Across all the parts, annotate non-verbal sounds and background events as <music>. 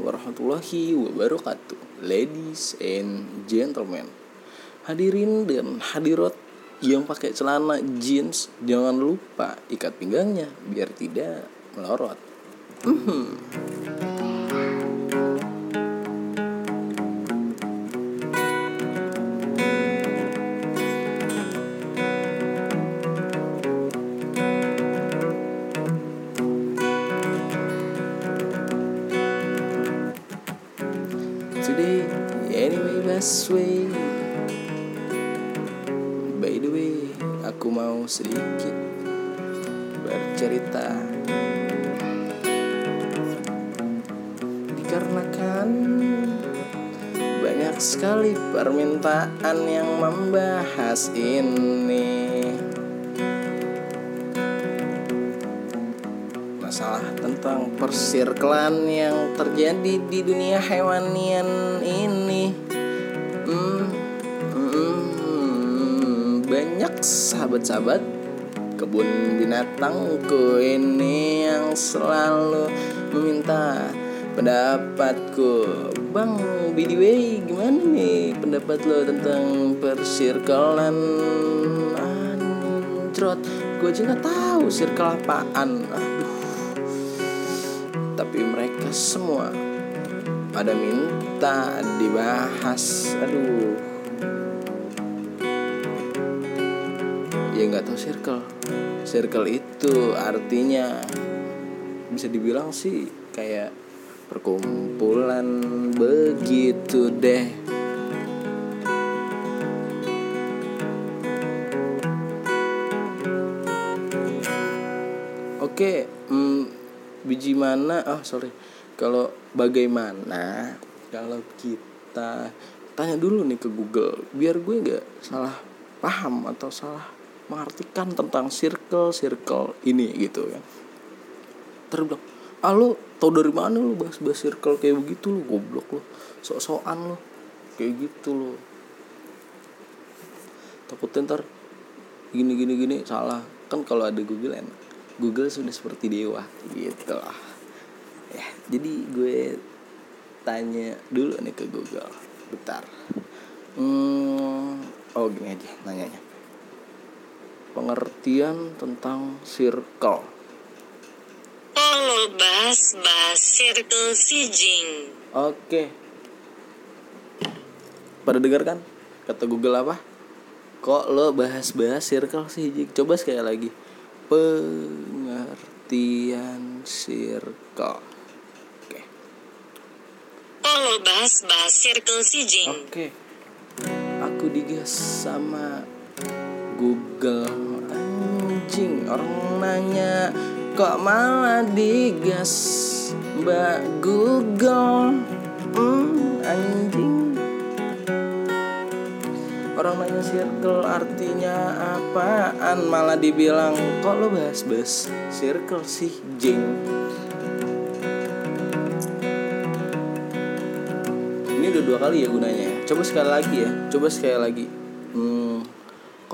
warahmatullahi wabarakatuh Ladies and gentlemen Hadirin dan hadirat yang pakai celana jeans Jangan lupa ikat pinggangnya biar tidak melorot Mhm. Today, aku mau sedikit bercerita. Dikarenakan banyak sekali permintaan yang membahas ini. masalah tentang persirkelan yang terjadi di dunia hewanian ini. Sahabat-sahabat kebun binatangku ini yang selalu meminta pendapatku. Bang, by the gimana nih pendapat lo tentang persirkelan anjrot? Gue nggak tahu circle apaan. Tapi mereka semua pada minta dibahas aduh ya nggak tahu circle. Circle itu artinya bisa dibilang sih kayak perkumpulan begitu deh. Oke, hmm, biji mana? Oh sorry, kalau bagaimana? Kalau kita tanya dulu nih ke Google, biar gue nggak salah paham atau salah mengartikan tentang circle circle ini gitu kan. Terus bilang, ah lo tau dari mana lo bahas-bahas circle kayak begitu lo goblok lo, sok-sokan lo, kayak gitu lo. Takutnya ntar gini gini gini salah. Kan kalau ada Google enak. Google sudah seperti dewa. Gitu lah ya jadi gue tanya dulu nih ke Google. Bentar. Hmm, oh gini aja nanyanya pengertian tentang circle. Kalau bahas-bahas circle si Jing. oke. Pada dengar kan? Kata Google apa? Kok lo bahas-bahas circle sih coba sekali lagi. Pengertian circle. Oke. Kalau bahas-bahas circle si Jing. Oke, aku digas sama Google. Anjing orang nanya kok malah digas? Mbak Google. Hmm, anjing. Orang nanya circle artinya apaan? Malah dibilang kok lo bahas-bahas circle sih jing? Ini udah dua kali ya gunanya ya. coba sekali lagi ya. Coba sekali lagi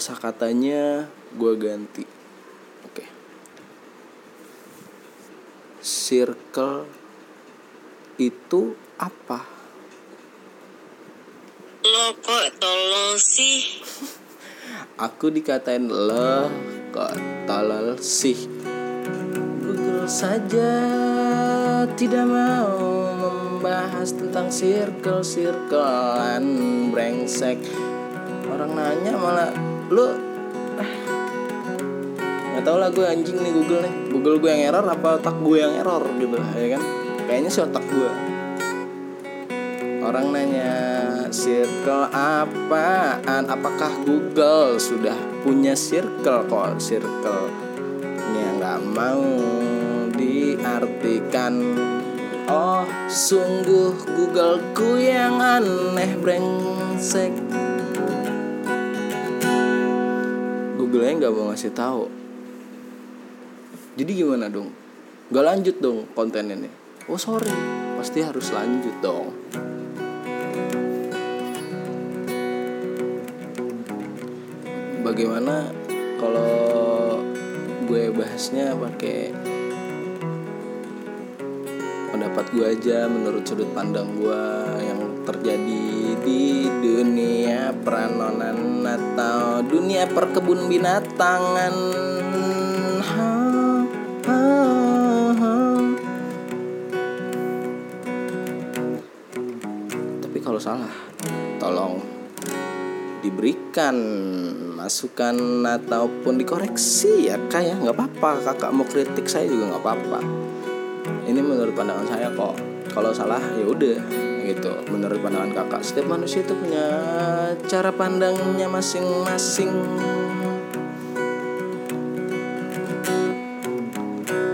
kosa katanya gue ganti. Oke. Circle itu apa? Lo kok tolol sih? <laughs> aku dikatain lo kok tolol sih. Google saja tidak mau membahas tentang circle circlean brengsek. Orang nanya malah lu nggak tau lah gue anjing nih Google nih. Google gue yang error apa otak gue yang error gitu ya kan? Kayaknya sih otak gue. Orang nanya circle apaan? Apakah Google sudah punya circle? Kok circle nya nggak mau diartikan. Oh sungguh Googleku yang aneh brengsek Google nya nggak mau ngasih tahu. Jadi gimana dong? Gak lanjut dong konten ini Oh sorry. Pasti harus lanjut dong. Bagaimana kalau gue bahasnya pakai pendapat gue aja menurut sudut pandang gue yang terjadi di dunia peranonan atau dunia perkebun binatangan. Tapi kalau salah tolong diberikan masukan ataupun dikoreksi ya kak ya. Nggak apa-apa kakak mau kritik saya juga nggak apa-apa. Ini menurut pandangan saya kok. Kalau salah ya udah gitu. Menurut pandangan kakak setiap manusia itu punya cara pandangnya masing-masing.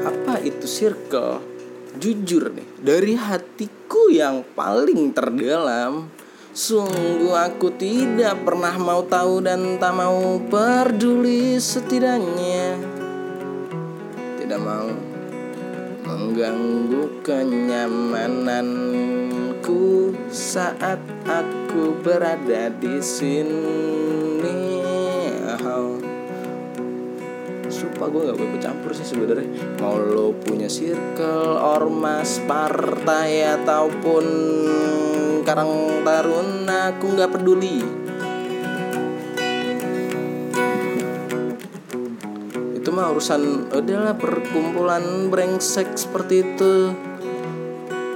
Apa itu circle jujur nih dari hatiku yang paling terdalam Sungguh aku tidak pernah mau tahu dan tak mau peduli setidaknya. Tidak mau mengganggu kenyamananku saat aku berada di sini. Oh. Sumpah gue gak boleh campur sih sebenarnya Mau lo punya circle, ormas, partai ataupun karang taruna Aku gak peduli Itu mah urusan udahlah perkumpulan brengsek seperti itu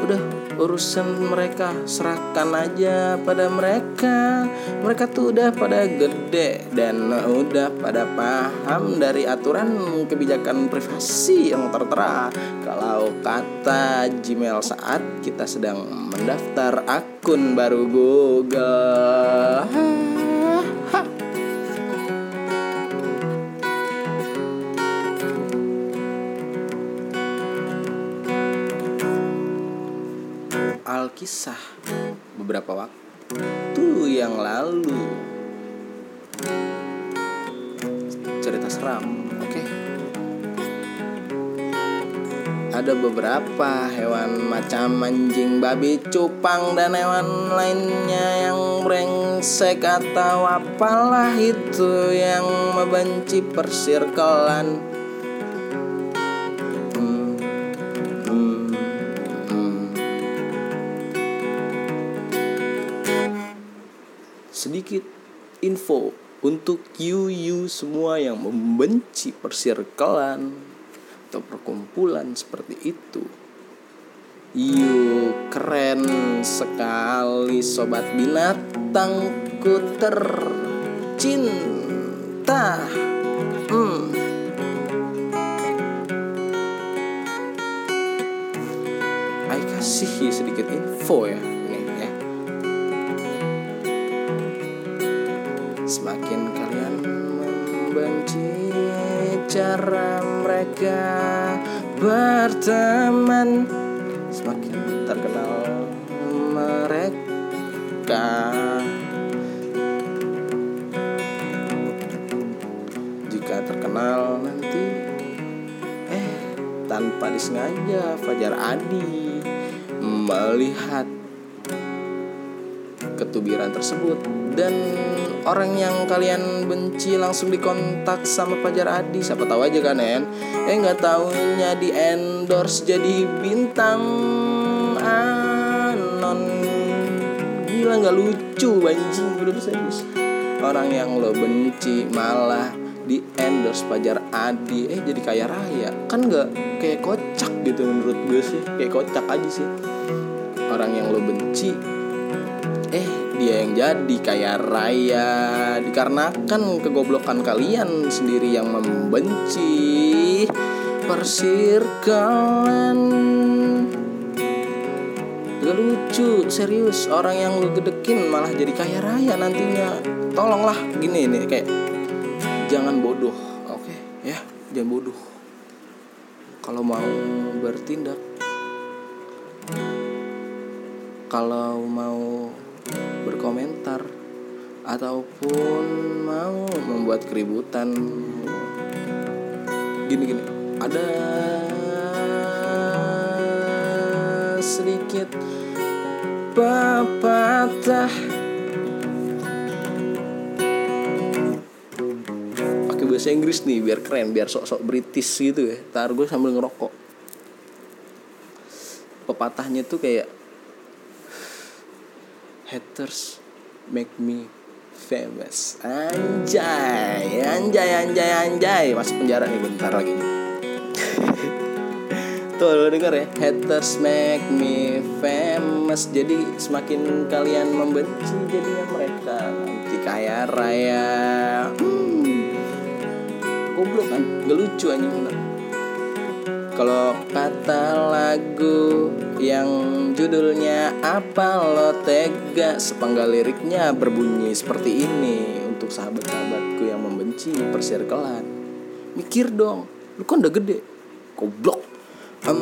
Udah urusan mereka serahkan aja pada mereka. Mereka tuh udah pada gede dan udah pada paham dari aturan kebijakan privasi yang tertera. Kalau kata Gmail saat kita sedang mendaftar akun baru Google Alkisah beberapa waktu yang lalu. Cerita seram oke? Ada beberapa hewan macam anjing babi cupang dan hewan lainnya yang brengsek atau apalah itu yang membenci persirkelan sedikit info untuk you you semua yang membenci persirkelan atau perkumpulan seperti itu. You keren sekali sobat binatangku tercinta. Hmm. Kasih sedikit info ya. Mereka berteman. Semakin terkenal mereka. Jika terkenal nanti Eh tanpa disengaja Fajar Adi melihat ketubiran tersebut dan orang yang kalian benci langsung dikontak sama Fajar Adi. Siapa tahu aja kan en? Eh nggak taunya di endorse jadi bintang anon. Gila nggak lucu banjing udah serius. Orang yang lo benci malah di endorse Fajar Adi. Eh jadi kaya raya. Kan nggak kayak kocak gitu menurut gue sih. Kayak kocak aja sih. Orang yang lo benci. Eh dia yang jadi kaya raya. Dikarenakan kegoblokan kalian sendiri yang membenci persirkelan Gak lucu serius. Orang yang lu gedekin malah jadi kaya raya nantinya. Tolonglah gini nih kayak jangan bodoh. Oke ya jangan bodoh. Kalau mau bertindak kalau mau berkomentar ataupun mau membuat keributan. Gini gini. Ada sedikit pepatah. Pakai bahasa Inggris nih biar keren biar sok-sok British gitu ya. Tar gue sambil ngerokok. Pepatahnya tuh kayak haters make me famous. Anjay anjay anjay anjay. Masuk penjara nih bentar lagi. <laughs> Tuh lo denger ya Haters make me famous. Jadi semakin kalian membenci Jadinya mereka nanti kaya raya. Hmm. Goblok kan? Gak lucu aja bener Kalau kata lagu yang judulnya apa lo tega? Sepenggal liriknya berbunyi seperti ini untuk sahabat-sahabatku yang membenci persirkelan mikir dong lu kan udah gede. Goblok. Em,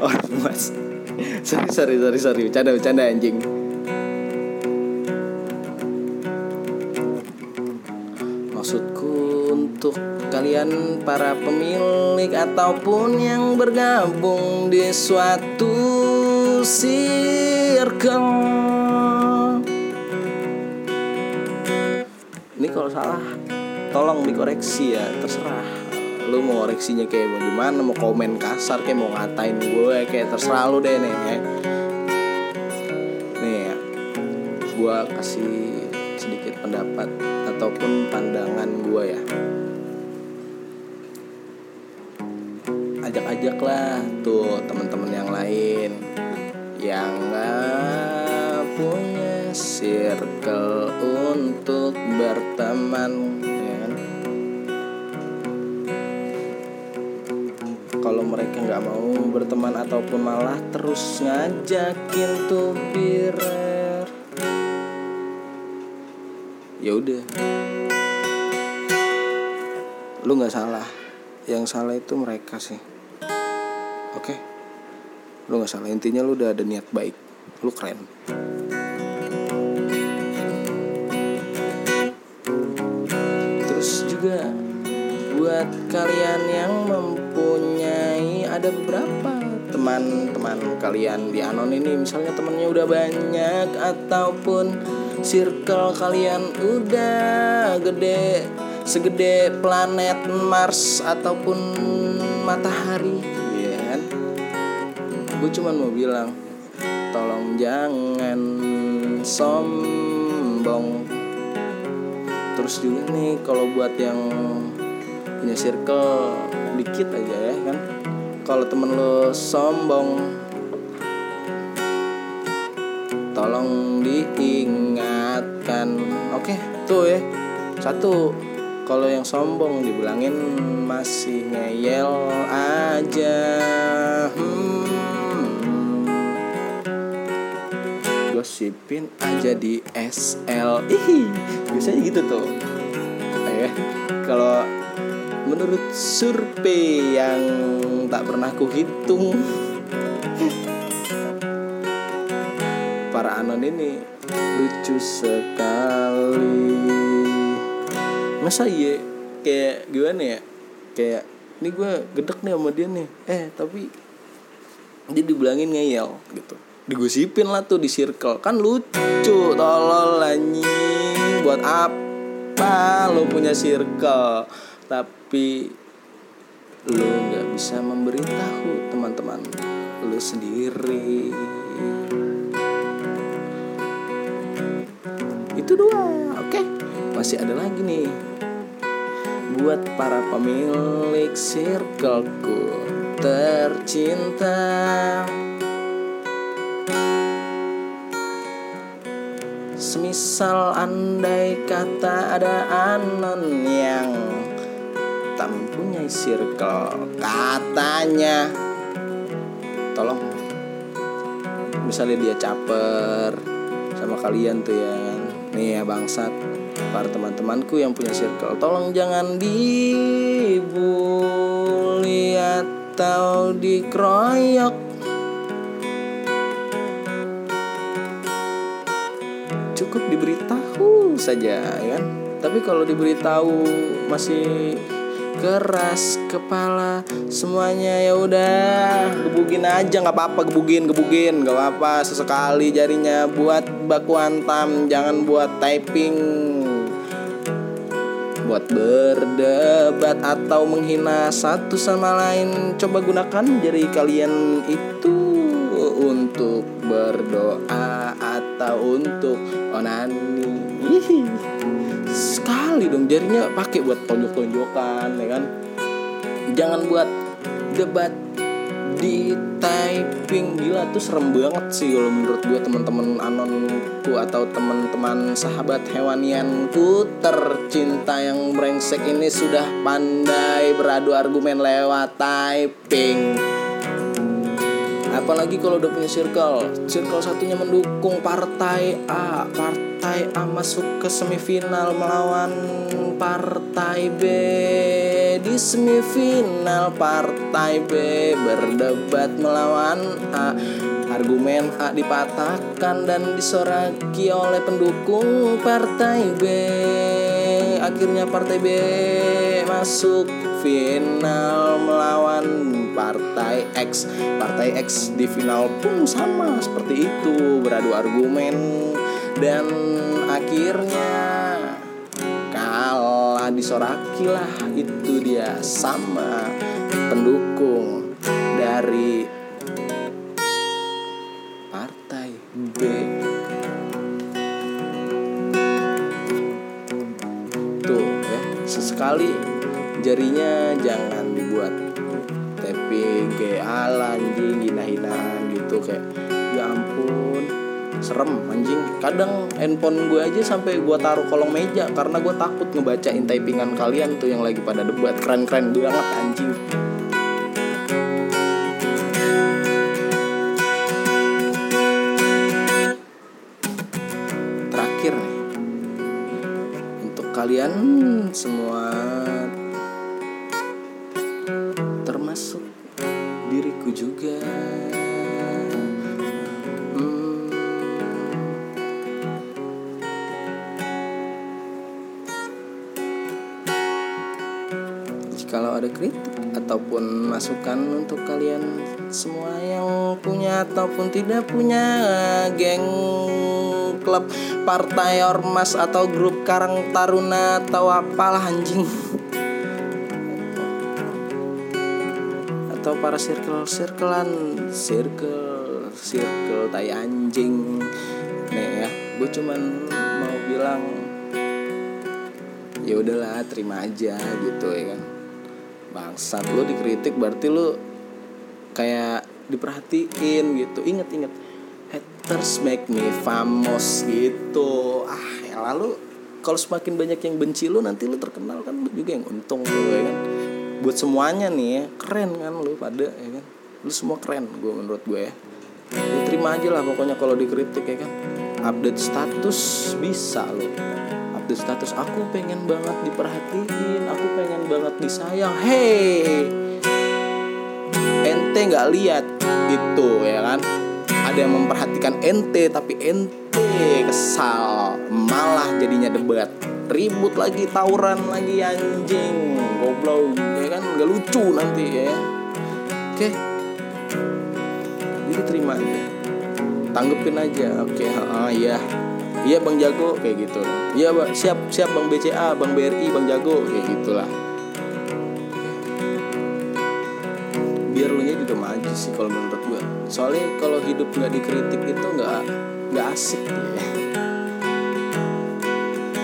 ormas. Sorry sorry sorry sorry. Bercanda bercanda anjing. Maksudku untuk kalian para pemilik ataupun yang bergabung di suatu circle. Ini kalau salah tolong dikoreksi ya terserah lu mau koreksinya kayak bagaimana mau komen kasar kayak mau ngatain gue kayak terserah lu deh nih ya. nih ya gue kasih sedikit pendapat ataupun pandangan gue ya ajak-ajak lah tuh teman-teman yang lain yang nggak punya circle untuk berteman mereka nggak mau berteman ataupun malah terus ngajakin tuh birer ya udah. Lu nggak salah. Yang salah itu mereka sih. Oke? Lu nggak salah. Intinya lu udah ada niat baik. Lu keren. Terus juga buat kalian yang mempunyai ada beberapa. Teman-teman kalian di anon ini misalnya temennya udah banyak ataupun circle kalian udah gede segede planet Mars ataupun matahari. Ya kan? Gue cuman mau bilang tolong jangan sombong. Terus juga nih kalau buat yang punya circle dikit aja ya kalau temen lo sombong tolong diingatkan. Oke tuh ya. Satu kalau yang sombong dibilangin masih ngeyel aja. Hmm. gosipin aja di SL ih biasanya gitu tuh. Ya kalau menurut survei yang tak pernah kuhitung. Para anon ini lucu sekali. Masa iya? Kayak gimana ya? Kayak ini gue gedek nih sama dia nih. Eh tapi dia dibilangin ngeyel gitu. Digosipin lah tuh di circle. Kan lucu tolol anjing. Buat apa lo punya circle tapi lo nggak bisa memberitahu teman-teman lo sendiri. Itu dua oke? Masih ada lagi nih. Buat para pemilik circleku tercinta. Semisal andai kata ada anon yang circle. Katanya. Tolong. Misalnya dia caper sama kalian tuh ya kan. Nih ya bangsat. Para teman-temanku yang punya circle tolong jangan dibully atau dikeroyok. Cukup diberitahu saja ya kan? Tapi kalau diberitahu masih keras kepala semuanya ya udah. Gebugin aja nggak apa-apa gebugin gebugin. Nggak apa-apa sesekali jarinya buat baku hantam jangan buat typing. Buat berdebat atau menghina satu sama lain coba gunakan jari kalian itu untuk berdoa atau untuk onani. Hihi. Sekali dong jarinya pakai buat tonjok-tonjokan ya kan? Jangan buat debat di typing gila tuh serem banget sih kalau menurut gue teman-teman anonku atau teman-teman sahabat hewanianku tercinta yang brengsek ini sudah pandai beradu argumen lewat typing apalagi kalau udah punya circle. Circle satunya mendukung partai A. Partai A masuk ke semifinal melawan partai B. Di semifinal partai B berdebat melawan A. Argumen A dipatahkan dan disoraki oleh pendukung partai B. Akhirnya partai B masuk final melawan partai X. Partai X di final pun sama seperti itu beradu argumen. Dan akhirnya kalah disoraki lah itu dia sama pendukung dari partai B. Tuh ya. Sesekali jarinya jangan kayak ala anjing hina-hinaan gitu kayak ya ampun serem anjing. Kadang handphone gue aja sampai gue taruh kolong meja karena gue takut ngebacain typingan kalian tuh yang lagi pada debat. Keren-keren banget anjing. Terakhir nih. Untuk kalian semua ataupun masukan untuk kalian semua yang punya ataupun tidak punya geng klub partai ormas atau grup karang taruna atau apalah anjing. Atau para circle circlean circle circle tai anjing. Nih ya gue cuman mau bilang ya udahlah terima aja gitu ya kan bangsat lu dikritik berarti lu kayak diperhatiin gitu. Inget inget haters make me famous gitu. Ah ya lalu kalau semakin banyak yang benci lu nanti lu terkenal kan lu juga yang untung lu ya kan? Buat semuanya nih ya keren kan lu pada ya kan? Lu semua keren gue menurut gue ya. Terima aja lah pokoknya kalau dikritik ya kan? Update status bisa lo update status aku pengen banget diperhatiin aku banget disayang hey ente nggak lihat gitu ya kan? Ada yang memperhatikan ente tapi ente kesal. Malah jadinya debat. Ribut lagi tawuran lagi anjing. Goblok ya kan? Nggak lucu nanti ya. Oke. Jadi terima aja tanggepin aja oke. Ah iya. Iya bang jago kayak gitu. Iya siap siap bang BCA bang BRI bang jago kayak gitulah biar lu nya juga maju sih kalau menurut gua. Soalnya kalau hidup nggak dikritik itu nggak nggak asik ya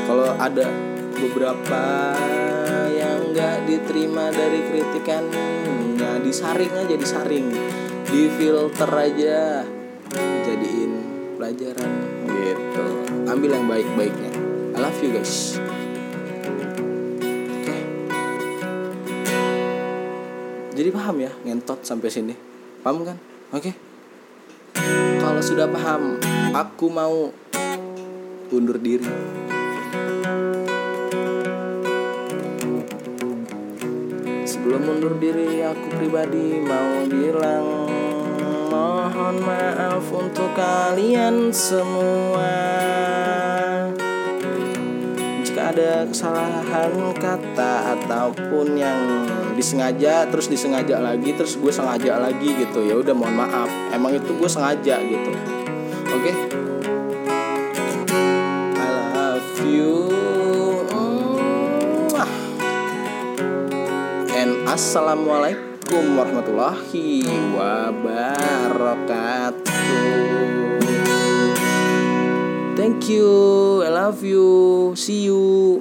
kalau ada beberapa yang nggak diterima dari kritikannya disaring aja disaring. Difilter aja. Jadiin pelajaran gitu. Ambil yang baik-baiknya. I love you guys jadi paham ya ngentot sampai sini. Paham kan? Oke. Kalau sudah paham aku mau undur diri. Sebelum mundur diri aku pribadi mau bilang Mohon maaf untuk kalian semua. Jika ada kesalahan kata ataupun yang disengaja terus disengaja lagi terus gue sengaja lagi gitu. Ya udah mohon maaf. Emang itu gue sengaja gitu. Oke? I love you. And assalamualaikum warahmatullahi wabarakatuh. Thank you. I love you. See you